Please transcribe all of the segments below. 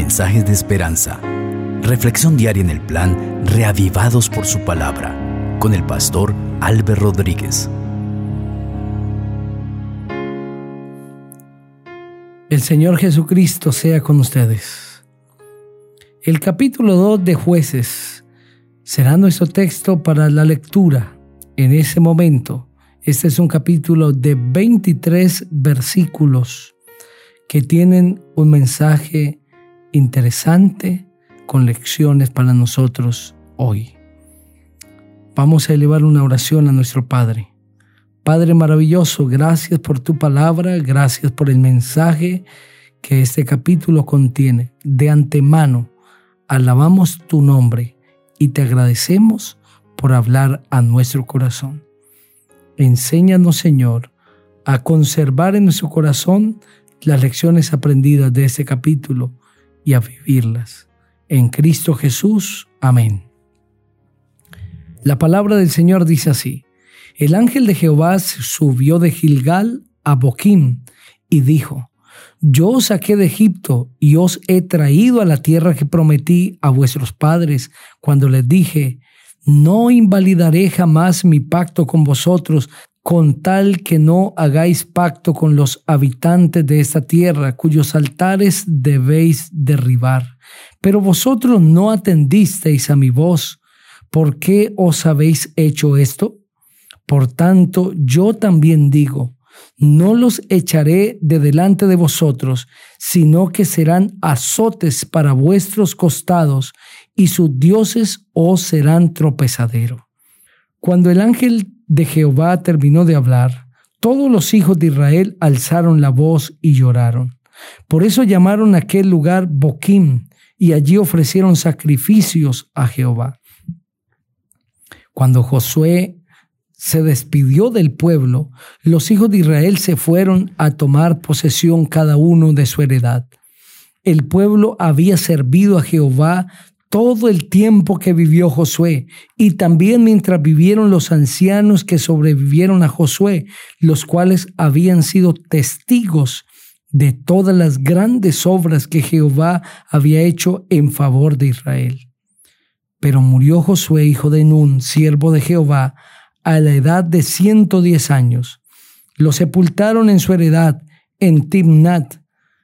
mensajes de esperanza. Reflexión diaria en el plan Reavivados por su palabra con el pastor Álvaro Rodríguez. El Señor Jesucristo sea con ustedes. El capítulo 2 de jueces será nuestro texto para la lectura en ese momento. Este es un capítulo de 23 versículos que tienen un mensaje interesante con lecciones para nosotros hoy. Vamos a elevar una oración a nuestro Padre. Padre maravilloso, gracias por tu palabra, gracias por el mensaje que este capítulo contiene. De antemano, alabamos tu nombre y te agradecemos por hablar a nuestro corazón. Enséñanos, Señor, a conservar en nuestro corazón las lecciones aprendidas de este capítulo y a vivirlas. En Cristo Jesús. Amén. La palabra del Señor dice así. El ángel de Jehová subió de Gilgal a Boquim y dijo, Yo os saqué de Egipto y os he traído a la tierra que prometí a vuestros padres cuando les dije, no invalidaré jamás mi pacto con vosotros, con tal que no hagáis pacto con los habitantes de esta tierra, cuyos altares debéis derribar. Pero vosotros no atendisteis a mi voz. ¿Por qué os habéis hecho esto? Por tanto, yo también digo, no los echaré de delante de vosotros, sino que serán azotes para vuestros costados, y sus dioses os serán tropezadero. Cuando el ángel de Jehová terminó de hablar, todos los hijos de Israel alzaron la voz y lloraron. Por eso llamaron aquel lugar Boquim, y allí ofrecieron sacrificios a Jehová. Cuando Josué se despidió del pueblo, los hijos de Israel se fueron a tomar posesión cada uno de su heredad. El pueblo había servido a Jehová todo el tiempo que vivió Josué y también mientras vivieron los ancianos que sobrevivieron a Josué, los cuales habían sido testigos de todas las grandes obras que Jehová había hecho en favor de Israel. Pero murió Josué, hijo de Nun, siervo de Jehová, a la edad de ciento diez años. Lo sepultaron en su heredad en Timnat,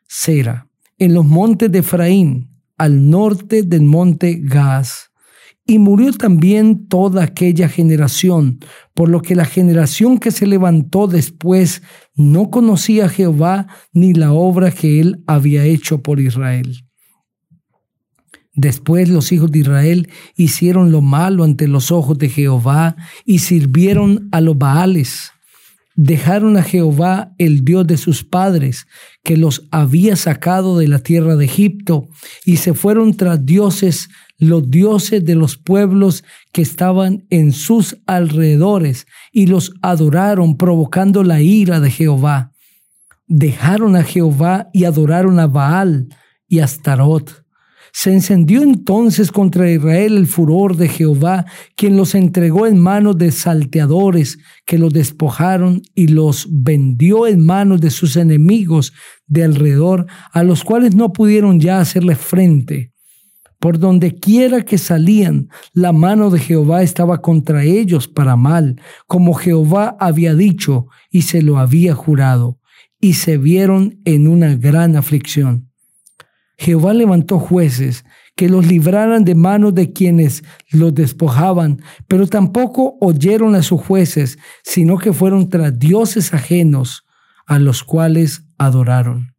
Sera, en los montes de Efraín, al norte del monte Gaz. Y murió también toda aquella generación, por lo que la generación que se levantó después no conocía a Jehová ni la obra que él había hecho por Israel. Después los hijos de Israel hicieron lo malo ante los ojos de Jehová y sirvieron a los Baales dejaron a Jehová, el Dios de sus padres, que los había sacado de la tierra de Egipto, y se fueron tras dioses, los dioses de los pueblos que estaban en sus alrededores, y los adoraron, provocando la ira de Jehová. Dejaron a Jehová y adoraron a Baal y a Astarot se encendió entonces contra Israel el furor de Jehová, quien los entregó en manos de salteadores, que los despojaron y los vendió en manos de sus enemigos de alrededor, a los cuales no pudieron ya hacerle frente. Por donde quiera que salían, la mano de Jehová estaba contra ellos para mal, como Jehová había dicho y se lo había jurado, y se vieron en una gran aflicción. Jehová levantó jueces que los libraran de manos de quienes los despojaban, pero tampoco oyeron a sus jueces, sino que fueron tras dioses ajenos a los cuales adoraron.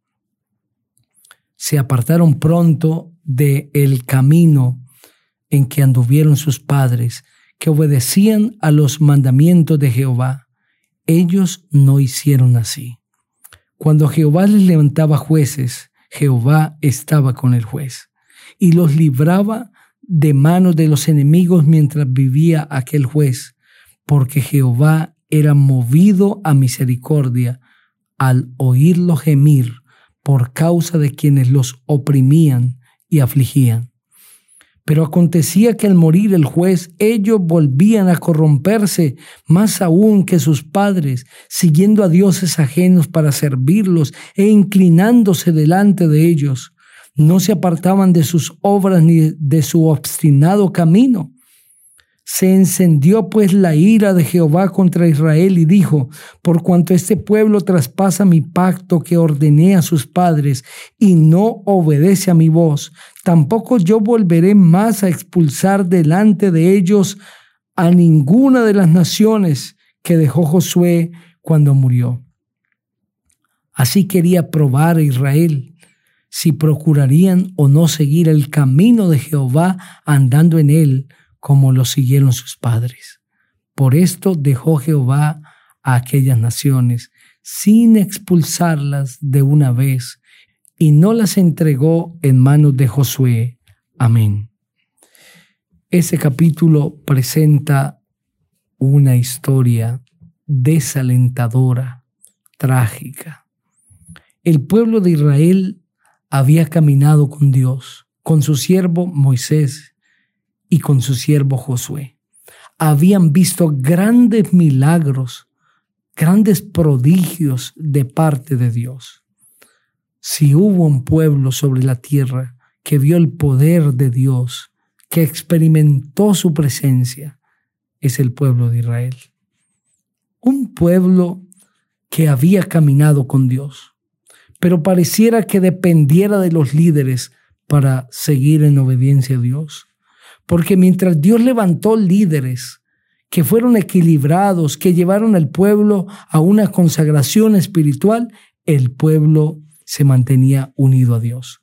Se apartaron pronto de el camino en que anduvieron sus padres, que obedecían a los mandamientos de Jehová. Ellos no hicieron así. Cuando Jehová les levantaba jueces, Jehová estaba con el juez y los libraba de manos de los enemigos mientras vivía aquel juez, porque Jehová era movido a misericordia al oírlo gemir por causa de quienes los oprimían y afligían. Pero acontecía que al morir el juez, ellos volvían a corromperse más aún que sus padres, siguiendo a dioses ajenos para servirlos e inclinándose delante de ellos. no se apartaban de sus obras ni de su obstinado camino. Se encendió pues la ira de Jehová contra Israel y dijo, por cuanto este pueblo traspasa mi pacto que ordené a sus padres y no obedece a mi voz, tampoco yo volveré más a expulsar delante de ellos a ninguna de las naciones que dejó Josué cuando murió. Así quería probar a Israel si procurarían o no seguir el camino de Jehová andando en él como lo siguieron sus padres. Por esto dejó Jehová a aquellas naciones sin expulsarlas de una vez y no las entregó en manos de Josué. Amén. Ese capítulo presenta una historia desalentadora, trágica. El pueblo de Israel había caminado con Dios, con su siervo Moisés y con su siervo Josué. Habían visto grandes milagros, grandes prodigios de parte de Dios. Si hubo un pueblo sobre la tierra que vio el poder de Dios, que experimentó su presencia, es el pueblo de Israel. Un pueblo que había caminado con Dios, pero pareciera que dependiera de los líderes para seguir en obediencia a Dios. Porque mientras Dios levantó líderes que fueron equilibrados, que llevaron al pueblo a una consagración espiritual, el pueblo se mantenía unido a Dios.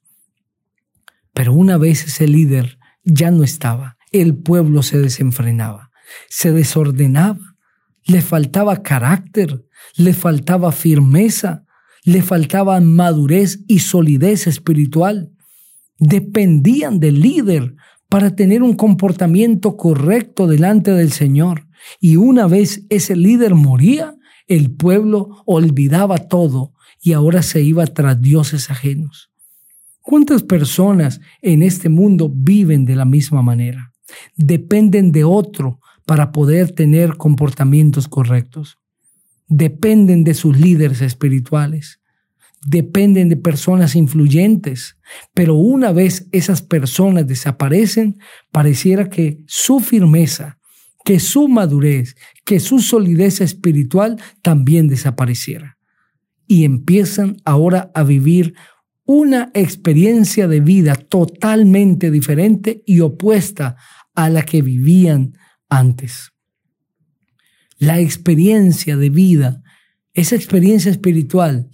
Pero una vez ese líder ya no estaba, el pueblo se desenfrenaba, se desordenaba, le faltaba carácter, le faltaba firmeza, le faltaba madurez y solidez espiritual. Dependían del líder para tener un comportamiento correcto delante del Señor. Y una vez ese líder moría, el pueblo olvidaba todo y ahora se iba tras dioses ajenos. ¿Cuántas personas en este mundo viven de la misma manera? Dependen de otro para poder tener comportamientos correctos. Dependen de sus líderes espirituales dependen de personas influyentes, pero una vez esas personas desaparecen, pareciera que su firmeza, que su madurez, que su solidez espiritual también desapareciera. Y empiezan ahora a vivir una experiencia de vida totalmente diferente y opuesta a la que vivían antes. La experiencia de vida, esa experiencia espiritual,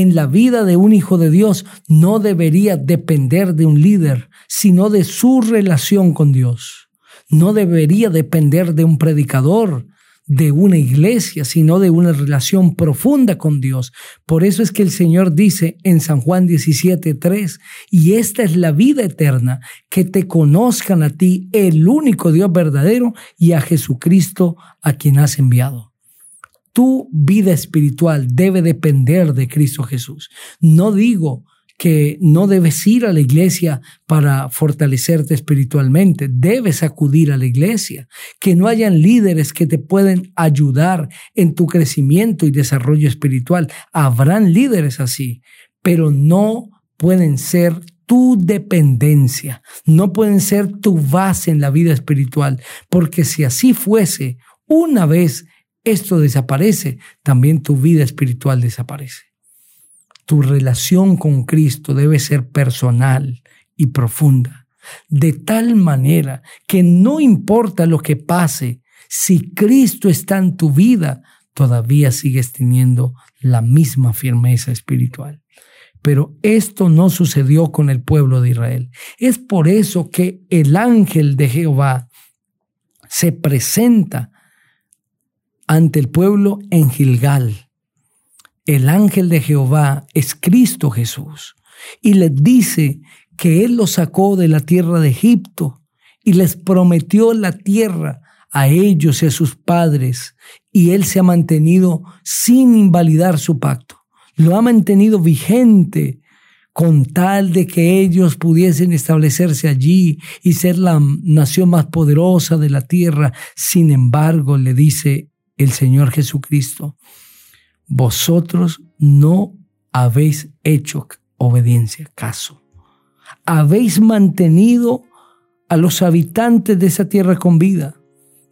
en la vida de un hijo de Dios no debería depender de un líder, sino de su relación con Dios. No debería depender de un predicador, de una iglesia, sino de una relación profunda con Dios. Por eso es que el Señor dice en San Juan 17:3, y esta es la vida eterna, que te conozcan a ti, el único Dios verdadero, y a Jesucristo a quien has enviado. Tu vida espiritual debe depender de Cristo Jesús. No digo que no debes ir a la iglesia para fortalecerte espiritualmente, debes acudir a la iglesia, que no hayan líderes que te pueden ayudar en tu crecimiento y desarrollo espiritual. Habrán líderes así, pero no pueden ser tu dependencia, no pueden ser tu base en la vida espiritual, porque si así fuese, una vez esto desaparece, también tu vida espiritual desaparece. Tu relación con Cristo debe ser personal y profunda, de tal manera que no importa lo que pase, si Cristo está en tu vida, todavía sigues teniendo la misma firmeza espiritual. Pero esto no sucedió con el pueblo de Israel. Es por eso que el ángel de Jehová se presenta ante el pueblo en Gilgal. El ángel de Jehová es Cristo Jesús y les dice que Él los sacó de la tierra de Egipto y les prometió la tierra a ellos y a sus padres y Él se ha mantenido sin invalidar su pacto. Lo ha mantenido vigente con tal de que ellos pudiesen establecerse allí y ser la nación más poderosa de la tierra. Sin embargo, le dice el Señor Jesucristo, vosotros no habéis hecho obediencia, caso. habéis mantenido a los habitantes de esa tierra con vida.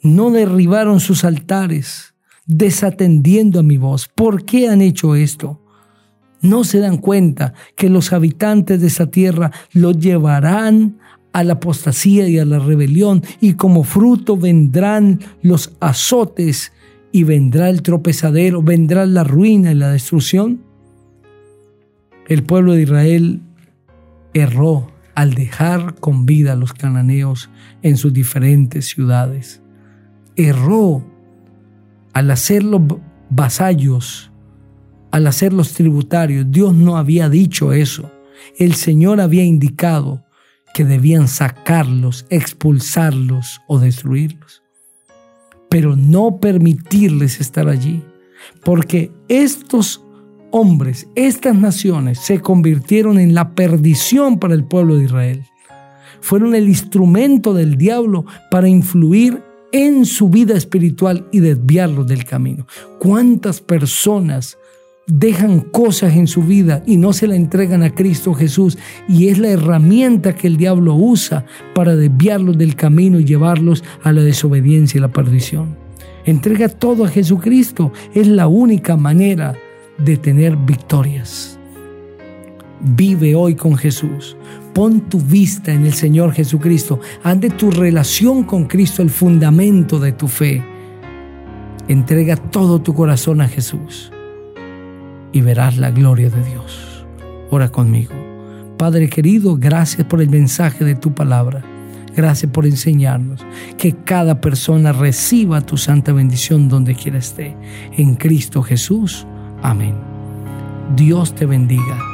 No derribaron sus altares, desatendiendo a mi voz. ¿Por qué han hecho esto? No se dan cuenta que los habitantes de esa tierra los llevarán a la apostasía y a la rebelión, y como fruto vendrán los azotes y vendrá el tropezadero, vendrá la ruina y la destrucción. El pueblo de Israel erró al dejar con vida a los cananeos en sus diferentes ciudades. Erró al hacerlos vasallos, al hacerlos tributarios. Dios no había dicho eso. El Señor había indicado que debían sacarlos, expulsarlos o destruirlos. Pero no permitirles estar allí, porque estos hombres, estas naciones se convirtieron en la perdición para el pueblo de Israel. Fueron el instrumento del diablo para influir en su vida espiritual y desviarlos del camino. ¿Cuántas personas dejan cosas en su vida y no se la entregan a Cristo Jesús y es la herramienta que el diablo usa para desviarlos del camino y llevarlos a la desobediencia y la perdición. Entrega todo a Jesucristo, es la única manera de tener victorias. Vive hoy con Jesús. Pon tu vista en el Señor Jesucristo. Haz de tu relación con Cristo el fundamento de tu fe. Entrega todo tu corazón a Jesús y verás la gloria de Dios. Ora conmigo. Padre querido, gracias por el mensaje de tu palabra. Gracias por enseñarnos que cada persona reciba tu santa bendición donde quiera esté. En Cristo Jesús. Amén. Dios te bendiga